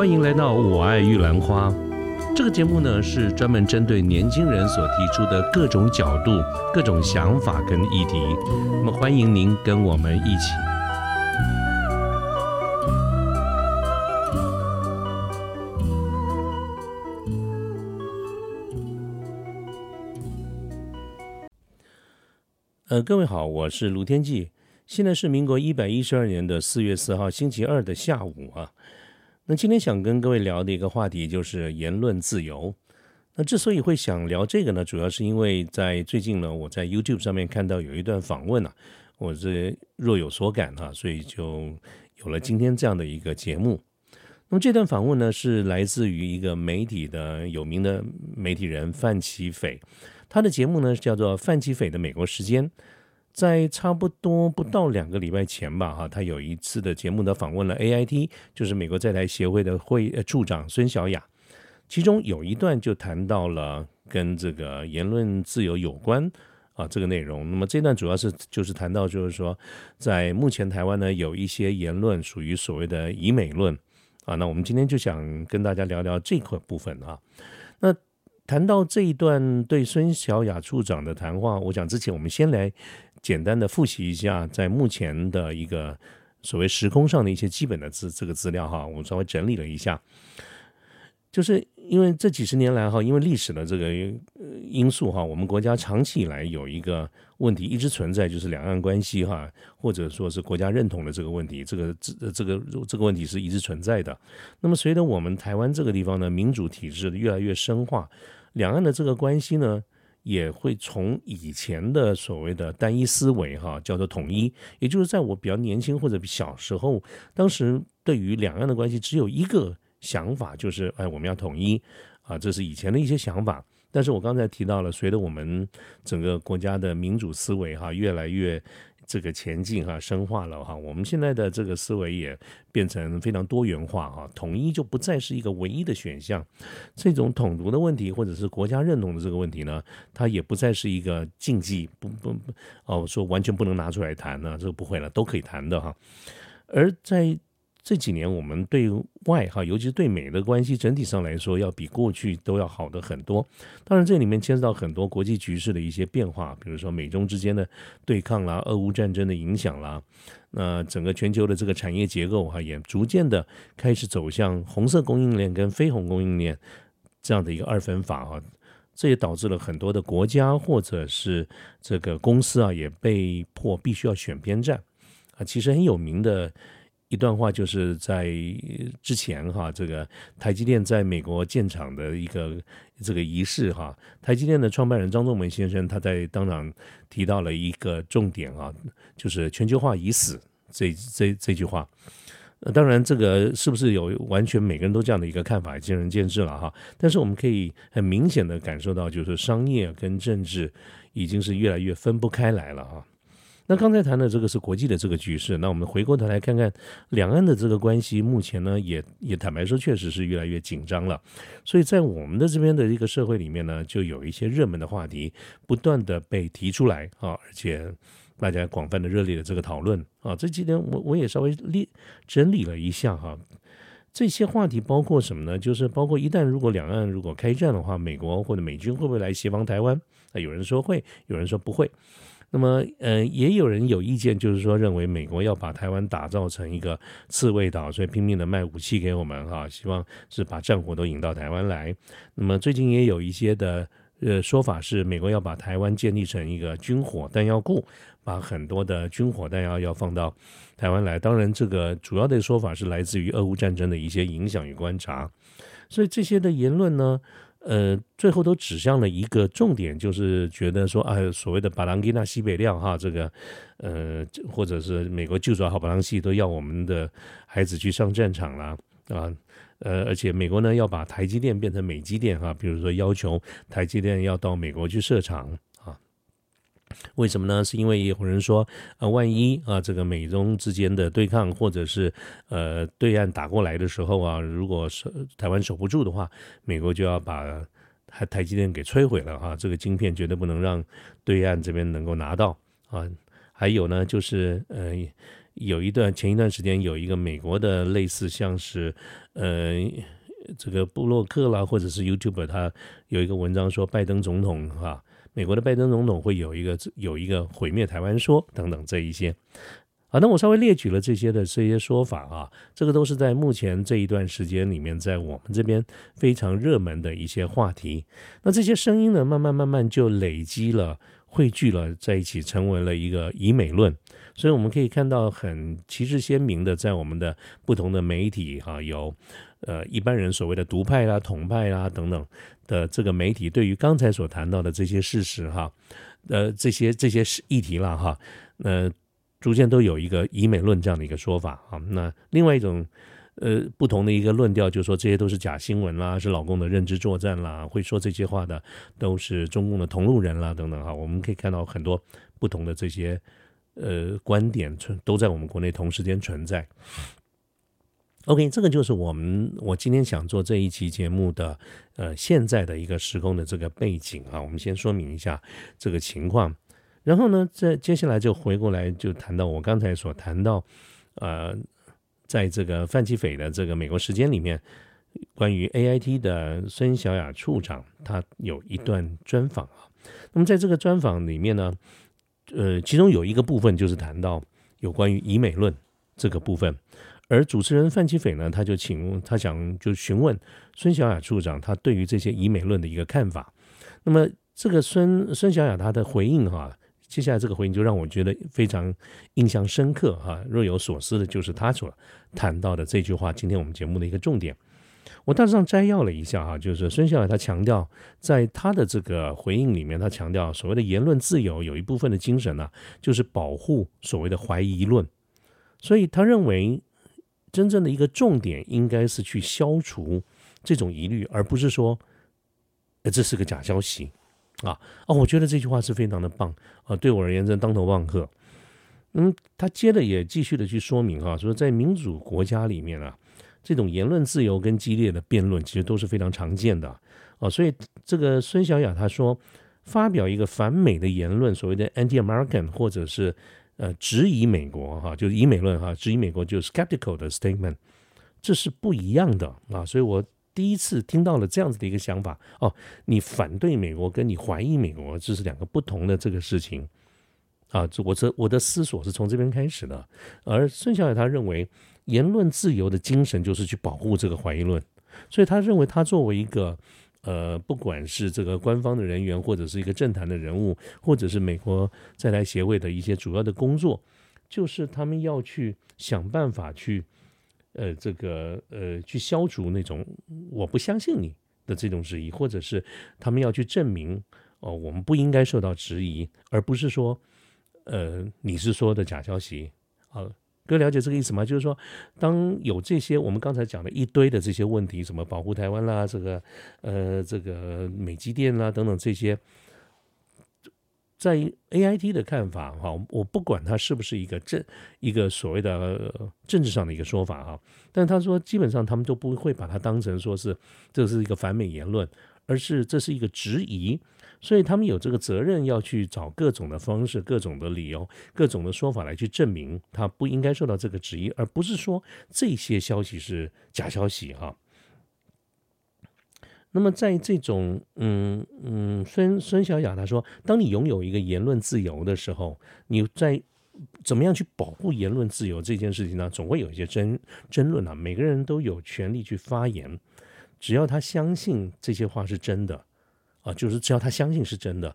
欢迎来到《我爱玉兰花》这个节目呢，是专门针对年轻人所提出的各种角度、各种想法跟议题。那么，欢迎您跟我们一起。呃，各位好，我是卢天记。现在是民国一百一十二年的四月四号星期二的下午啊。那今天想跟各位聊的一个话题就是言论自由。那之所以会想聊这个呢，主要是因为在最近呢，我在 YouTube 上面看到有一段访问啊，我这若有所感哈，所以就有了今天这样的一个节目。那么这段访问呢，是来自于一个媒体的有名的媒体人范奇斐。他的节目呢叫做范奇斐的美国时间，在差不多不到两个礼拜前吧，哈，他有一次的节目呢访问了 A I T，就是美国在台协会的会呃处长孙小雅，其中有一段就谈到了跟这个言论自由有关啊这个内容。那么这段主要是就是谈到就是说，在目前台湾呢有一些言论属于所谓的以美论啊，那我们今天就想跟大家聊聊这块部分啊，那。谈到这一段对孙小雅处长的谈话，我想之前我们先来简单的复习一下，在目前的一个所谓时空上的一些基本的资这个资料哈，我们稍微整理了一下，就是因为这几十年来哈，因为历史的这个因素哈，我们国家长期以来有一个问题一直存在，就是两岸关系哈，或者说是国家认同的这个问题，这个这这个这个问题是一直存在的。那么随着我们台湾这个地方呢，民主体制越来越深化。两岸的这个关系呢，也会从以前的所谓的单一思维哈，叫做统一，也就是在我比较年轻或者小时候，当时对于两岸的关系只有一个想法，就是哎，我们要统一啊，这是以前的一些想法。但是我刚才提到了，随着我们整个国家的民主思维哈，越来越。这个前进哈深化了哈，我们现在的这个思维也变成非常多元化哈，统一就不再是一个唯一的选项。这种统独的问题或者是国家认同的这个问题呢，它也不再是一个禁忌，不不不哦，说完全不能拿出来谈呢，这个不会了，都可以谈的哈。而在这几年，我们对外哈，尤其是对美的关系，整体上来说，要比过去都要好的很多。当然，这里面牵涉到很多国际局势的一些变化，比如说美中之间的对抗啦、俄乌战争的影响啦，那整个全球的这个产业结构哈，也逐渐的开始走向红色供应链跟非红供应链这样的一个二分法哈。这也导致了很多的国家或者是这个公司啊，也被迫必须要选边站啊。其实很有名的。一段话就是在之前哈，这个台积电在美国建厂的一个这个仪式哈，台积电的创办人张忠谋先生他在当场提到了一个重点啊，就是全球化已死这这这句话。当然，这个是不是有完全每个人都这样的一个看法，见仁见智了哈。但是我们可以很明显的感受到，就是商业跟政治已经是越来越分不开来了哈。那刚才谈的这个是国际的这个局势，那我们回过头来看看两岸的这个关系，目前呢也也坦白说，确实是越来越紧张了。所以在我们的这边的一个社会里面呢，就有一些热门的话题不断的被提出来啊，而且大家广泛的热烈的这个讨论啊。这几天我我也稍微列整理了一下哈，这些话题包括什么呢？就是包括一旦如果两岸如果开战的话，美国或者美军会不会来协防台湾？啊，有人说会，有人说不会。那么，呃，也有人有意见，就是说认为美国要把台湾打造成一个刺猬岛，所以拼命的卖武器给我们，哈，希望是把战火都引到台湾来。那么最近也有一些的呃说法是，美国要把台湾建立成一个军火弹药库，把很多的军火弹药要放到台湾来。当然，这个主要的说法是来自于俄乌战争的一些影响与观察。所以这些的言论呢？呃，最后都指向了一个重点，就是觉得说，哎，所谓的巴朗基纳西北料哈，这个，呃，或者是美国就抓好巴朗西，都要我们的孩子去上战场了 啊，呃，而且美国呢要把台积电变成美积电哈，比如说要求台积电要到美国去设厂。为什么呢？是因为有人说，啊，万一啊，这个美中之间的对抗，或者是呃对岸打过来的时候啊，如果是台湾守不住的话，美国就要把台台积电给摧毁了哈。这个晶片绝对不能让对岸这边能够拿到啊。还有呢，就是呃，有一段前一段时间有一个美国的类似像是呃这个布洛克啦，或者是 YouTube，他有一个文章说拜登总统哈，美国的拜登总统会有一个有一个毁灭台湾说等等这一些。好，那我稍微列举了这些的这些说法啊，这个都是在目前这一段时间里面，在我们这边非常热门的一些话题。那这些声音呢，慢慢慢慢就累积了、汇聚了在一起，成为了一个以美论。所以我们可以看到很旗帜鲜明的，在我们的不同的媒体哈，有呃一般人所谓的独派啦、统派啦等等的这个媒体，对于刚才所谈到的这些事实哈，呃这些这些议题啦哈，呃。逐渐都有一个以美论这样的一个说法啊，那另外一种呃不同的一个论调，就是说这些都是假新闻啦，是老公的认知作战啦，会说这些话的都是中共的同路人啦等等哈，我们可以看到很多不同的这些呃观点存都在我们国内同时间存在。OK，这个就是我们我今天想做这一期节目的呃现在的一个时空的这个背景啊，我们先说明一下这个情况。然后呢，在接下来就回过来就谈到我刚才所谈到，呃，在这个范奇斐的这个美国时间里面，关于 A I T 的孙小雅处长，他有一段专访啊。那么在这个专访里面呢，呃，其中有一个部分就是谈到有关于以美论这个部分，而主持人范奇斐呢，他就请他想就询问孙小雅处长他对于这些以美论的一个看法。那么这个孙孙小雅他的回应哈。接下来这个回应就让我觉得非常印象深刻哈，若有所思的就是他所谈到的这句话，今天我们节目的一个重点。我大致上摘要了一下哈，就是孙小雅他强调，在他的这个回应里面，他强调所谓的言论自由有一部分的精神呢，就是保护所谓的怀疑论，所以他认为真正的一个重点应该是去消除这种疑虑，而不是说这是个假消息。啊哦，我觉得这句话是非常的棒啊！对我而言，真当头棒喝。嗯，他接着也继续的去说明啊，说在民主国家里面啊，这种言论自由跟激烈的辩论其实都是非常常见的啊。所以这个孙小雅她说，发表一个反美的言论，所谓的 anti-American，或者是呃质疑美国哈，就是以美论哈，质疑美国就是 skeptical 的 statement，这是不一样的啊。所以我。第一次听到了这样子的一个想法哦，你反对美国跟你怀疑美国这是两个不同的这个事情啊，这我这我的思索是从这边开始的。而孙小雅他认为言论自由的精神就是去保护这个怀疑论，所以他认为他作为一个呃，不管是这个官方的人员，或者是一个政坛的人物，或者是美国在台协会的一些主要的工作，就是他们要去想办法去。呃，这个呃，去消除那种我不相信你的这种质疑，或者是他们要去证明哦，我们不应该受到质疑，而不是说，呃，你是说的假消息啊？各位了解这个意思吗？就是说，当有这些我们刚才讲的一堆的这些问题，什么保护台湾啦，这个呃，这个美积电啦等等这些。在 A I T 的看法哈，我不管它是不是一个政一个所谓的政治上的一个说法哈，但他说基本上他们都不会把它当成说是这是一个反美言论，而是这是一个质疑，所以他们有这个责任要去找各种的方式、各种的理由、各种的说法来去证明他不应该受到这个质疑，而不是说这些消息是假消息哈。那么，在这种嗯嗯，孙孙小雅她说，当你拥有一个言论自由的时候，你在怎么样去保护言论自由这件事情呢？总会有一些争争论啊。每个人都有权利去发言，只要他相信这些话是真的啊，就是只要他相信是真的，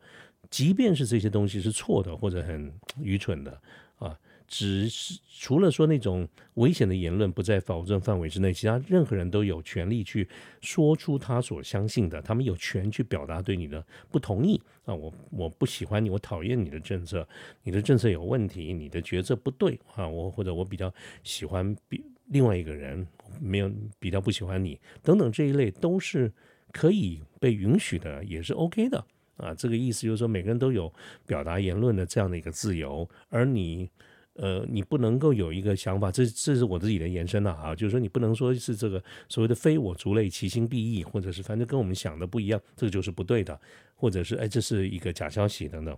即便是这些东西是错的或者很愚蠢的啊。只是除了说那种危险的言论不在保证范围之内，其他任何人都有权利去说出他所相信的，他们有权去表达对你的不同意啊，我我不喜欢你，我讨厌你的政策，你的政策有问题，你的决策不对啊，我或者我比较喜欢比另外一个人，没有比较不喜欢你等等这一类都是可以被允许的，也是 OK 的啊。这个意思就是说，每个人都有表达言论的这样的一个自由，而你。呃，你不能够有一个想法，这这是我自己的延伸了啊，就是说你不能说是这个所谓的非我族类，其心必异，或者是反正跟我们想的不一样，这个就是不对的，或者是哎，这是一个假消息等等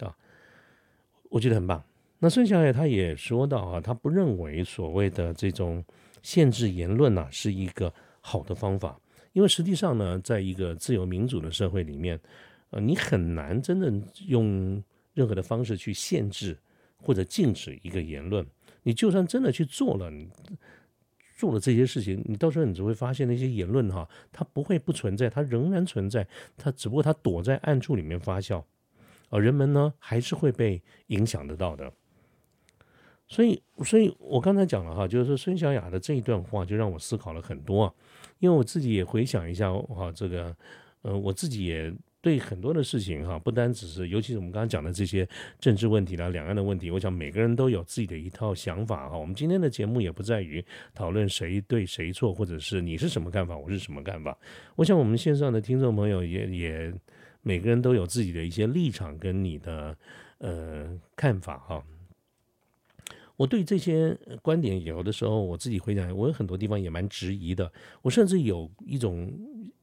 啊。我觉得很棒。那孙小野他也说到啊，他不认为所谓的这种限制言论呢是一个好的方法，因为实际上呢，在一个自由民主的社会里面，呃，你很难真正用任何的方式去限制或者禁止一个言论。你就算真的去做了，做了这些事情，你到时候你只会发现那些言论哈，它不会不存在，它仍然存在，它只不过它躲在暗处里面发酵，而人们呢还是会被影响得到的。所以，所以我刚才讲了哈，就是说孙小雅的这一段话就让我思考了很多，啊，因为我自己也回想一下哈，这个，呃，我自己也对很多的事情哈，不单只是，尤其是我们刚刚讲的这些政治问题啦、两岸的问题，我想每个人都有自己的一套想法哈。我们今天的节目也不在于讨论谁对谁错，或者是你是什么看法，我是什么看法。我想我们线上的听众朋友也也每个人都有自己的一些立场跟你的呃看法哈。我对这些观点有的时候我自己回想，我有很多地方也蛮质疑的。我甚至有一种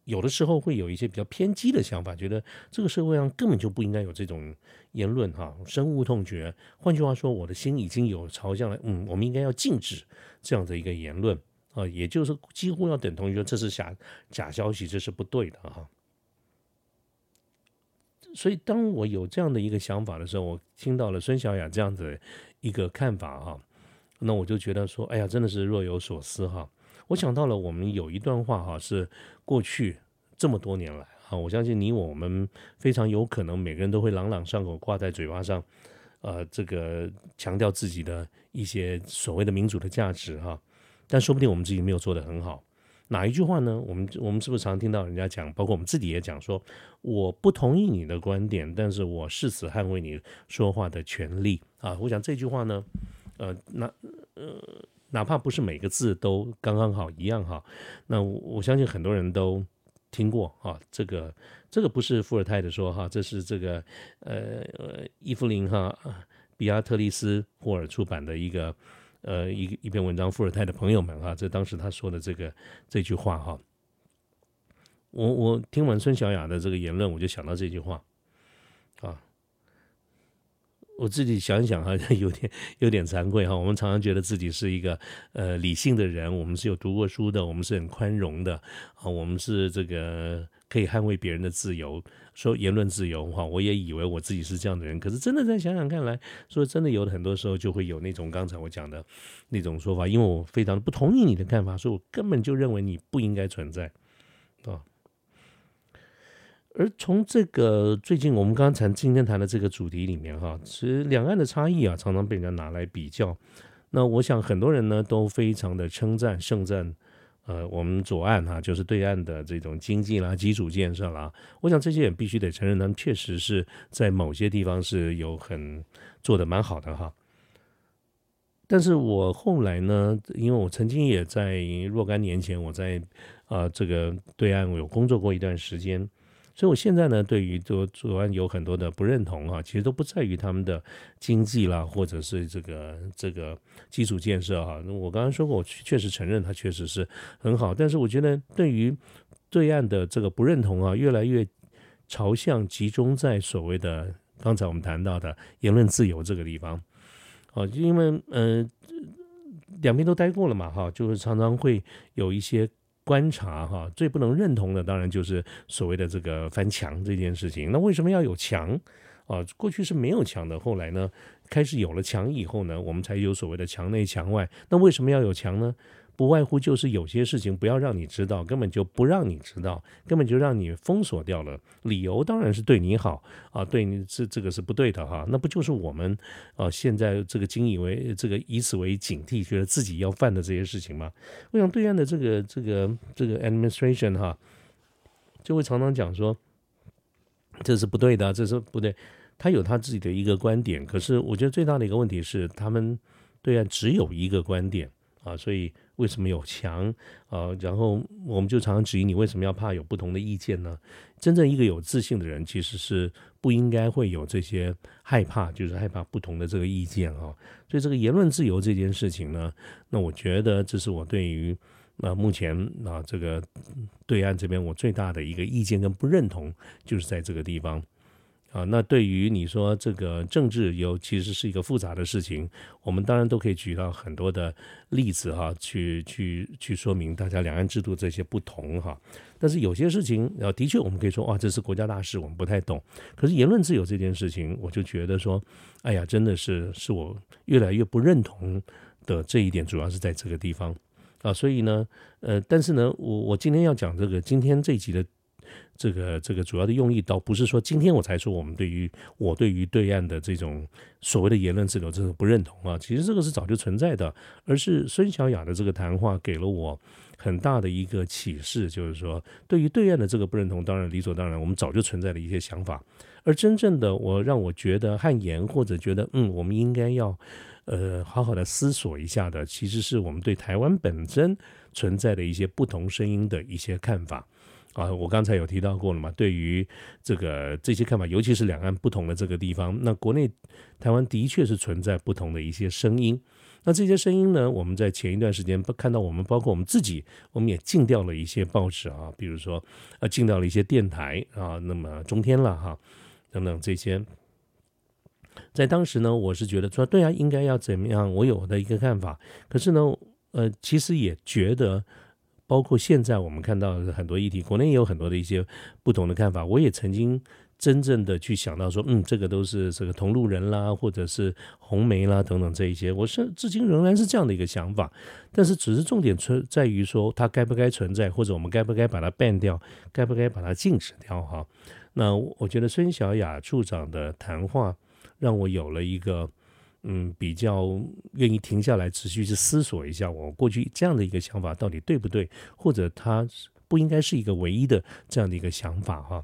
有的时候会有一些比较偏激的想法，觉得这个社会上根本就不应该有这种言论哈，深恶痛绝。换句话说，我的心已经有朝向了，嗯，我们应该要禁止这样的一个言论啊，也就是几乎要等同于说这是假假消息，这是不对的哈。所以当我有这样的一个想法的时候，我听到了孙小雅这样子。一个看法哈，那我就觉得说，哎呀，真的是若有所思哈。我想到了我们有一段话哈，是过去这么多年来哈，我相信你我们非常有可能每个人都会朗朗上口挂在嘴巴上，呃，这个强调自己的一些所谓的民主的价值哈，但说不定我们自己没有做得很好。哪一句话呢？我们我们是不是常听到人家讲，包括我们自己也讲说，我不同意你的观点，但是我誓死捍卫你说话的权利啊！我想这句话呢，呃，那呃，哪怕不是每个字都刚刚好一样哈，那我相信很多人都听过啊。这个这个不是伏尔泰的说哈，这是这个呃呃伊芙琳哈比亚特利斯霍尔出版的一个。呃，一一篇文章，伏尔泰的朋友们哈，这当时他说的这个这句话哈，我我听完孙小雅的这个言论，我就想到这句话啊，我自己想一想哈，有点有点惭愧哈。我们常常觉得自己是一个呃理性的人，我们是有读过书的，我们是很宽容的啊，我们是这个。可以捍卫别人的自由，说言论自由哈，我也以为我自己是这样的人，可是真的再想想看来，说真的有很多时候就会有那种刚才我讲的那种说法，因为我非常不同意你的看法，所以我根本就认为你不应该存在啊。而从这个最近我们刚才今天谈的这个主题里面哈，其实两岸的差异啊，常常被人家拿来比较。那我想很多人呢都非常的称赞盛赞。呃，我们左岸哈，就是对岸的这种经济啦、基础建设啦，我想这些也必须得承认，他们确实是在某些地方是有很做的蛮好的哈。但是我后来呢，因为我曾经也在若干年前，我在啊这个对岸有工作过一段时间。所以，我现在呢，对于左左岸有很多的不认同啊，其实都不在于他们的经济啦，或者是这个这个基础建设哈。我刚刚说过，我确实承认它确实是很好，但是我觉得对于对岸的这个不认同啊，越来越朝向集中在所谓的刚才我们谈到的言论自由这个地方。哦，因为嗯，两边都待过了嘛，哈，就是常常会有一些。观察哈，最不能认同的当然就是所谓的这个翻墙这件事情。那为什么要有墙啊？过去是没有墙的，后来呢，开始有了墙以后呢，我们才有所谓的墙内墙外。那为什么要有墙呢？不外乎就是有些事情不要让你知道，根本就不让你知道，根本就让你封锁掉了。理由当然是对你好啊，对你这这个是不对的哈。那不就是我们啊现在这个经以为这个以此为警惕，觉得自己要犯的这些事情吗？我想对岸的这个这个这个 administration 哈，就会常常讲说这是不对的，这是不对。他有他自己的一个观点，可是我觉得最大的一个问题是，他们对岸只有一个观点啊，所以。为什么有墙啊？然后我们就常常质疑你为什么要怕有不同的意见呢？真正一个有自信的人，其实是不应该会有这些害怕，就是害怕不同的这个意见啊。所以这个言论自由这件事情呢，那我觉得这是我对于啊目前啊这个对岸这边我最大的一个意见跟不认同，就是在这个地方啊，那对于你说这个政治有其实是一个复杂的事情，我们当然都可以举到很多的例子哈，去去去说明大家两岸制度这些不同哈。但是有些事情啊，的确我们可以说哇，这是国家大事，我们不太懂。可是言论自由这件事情，我就觉得说，哎呀，真的是是我越来越不认同的这一点，主要是在这个地方啊。所以呢，呃，但是呢，我我今天要讲这个，今天这一集的。这个这个主要的用意倒不是说今天我才说我们对于我对于对岸的这种所谓的言论自由这个不认同啊，其实这个是早就存在的，而是孙小雅的这个谈话给了我很大的一个启示，就是说对于对岸的这个不认同，当然理所当然，我们早就存在的一些想法，而真正的我让我觉得汗颜或者觉得嗯，我们应该要呃好好的思索一下的，其实是我们对台湾本身存在的一些不同声音的一些看法。啊，我刚才有提到过了嘛？对于这个这些看法，尤其是两岸不同的这个地方，那国内台湾的确是存在不同的一些声音。那这些声音呢，我们在前一段时间看到，我们包括我们自己，我们也禁掉了一些报纸啊，比如说呃，禁掉了一些电台啊，那么中天了哈等等这些。在当时呢，我是觉得说，对啊，应该要怎么样？我有的一个看法。可是呢，呃，其实也觉得。包括现在我们看到很多议题，国内也有很多的一些不同的看法。我也曾经真正的去想到说，嗯，这个都是这个同路人啦，或者是红梅啦等等这一些，我是至今仍然是这样的一个想法。但是只是重点存在于说，它该不该存在，或者我们该不该把它 ban 掉，该不该把它禁止掉？哈，那我觉得孙小雅处长的谈话让我有了一个。嗯，比较愿意停下来，持续去思索一下，我过去这样的一个想法到底对不对，或者他不应该是一个唯一的这样的一个想法哈。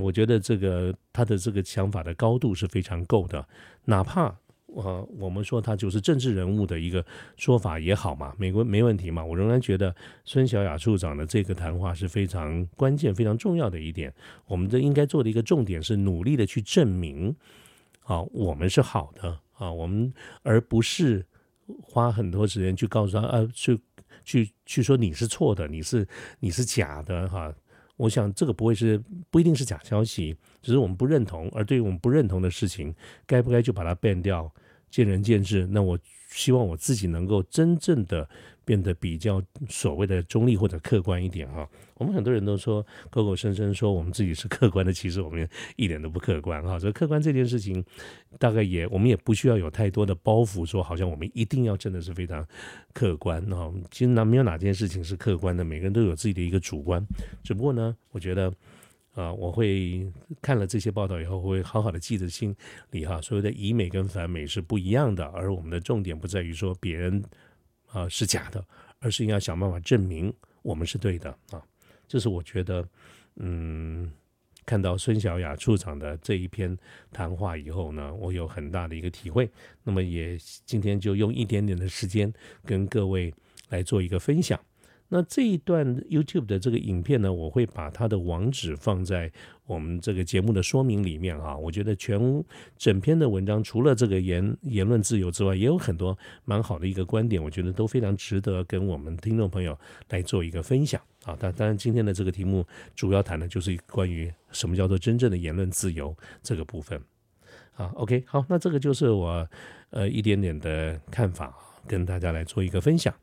我觉得这个他的这个想法的高度是非常够的，哪怕呃我们说他就是政治人物的一个说法也好嘛，美国没问题嘛，我仍然觉得孙小雅处长的这个谈话是非常关键、非常重要的一点。我们的应该做的一个重点是努力的去证明，啊，我们是好的。啊，我们而不是花很多时间去告诉他，呃，去去去说你是错的，你是你是假的，哈。我想这个不会是不一定是假消息，只是我们不认同。而对于我们不认同的事情，该不该就把它变掉，见仁见智。那我希望我自己能够真正的。变得比较所谓的中立或者客观一点哈，我们很多人都说口口声声说我们自己是客观的，其实我们一点都不客观哈。所以客观这件事情，大概也我们也不需要有太多的包袱，说好像我们一定要真的是非常客观哈。其实哪没有哪件事情是客观的，每个人都有自己的一个主观。只不过呢，我觉得啊，我会看了这些报道以后，会好好的记在心里哈。所谓的以美跟反美是不一样的，而我们的重点不在于说别人。啊，是假的，而是要想办法证明我们是对的啊！这是我觉得，嗯，看到孙小雅处长的这一篇谈话以后呢，我有很大的一个体会。那么也今天就用一点点的时间跟各位来做一个分享。那这一段 YouTube 的这个影片呢，我会把它的网址放在我们这个节目的说明里面啊。我觉得全整篇的文章除了这个言言论自由之外，也有很多蛮好的一个观点，我觉得都非常值得跟我们听众朋友来做一个分享啊。但当然，今天的这个题目主要谈的就是关于什么叫做真正的言论自由这个部分啊。OK，好，那这个就是我呃一点点的看法，跟大家来做一个分享。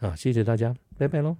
啊，谢谢大家，拜拜喽。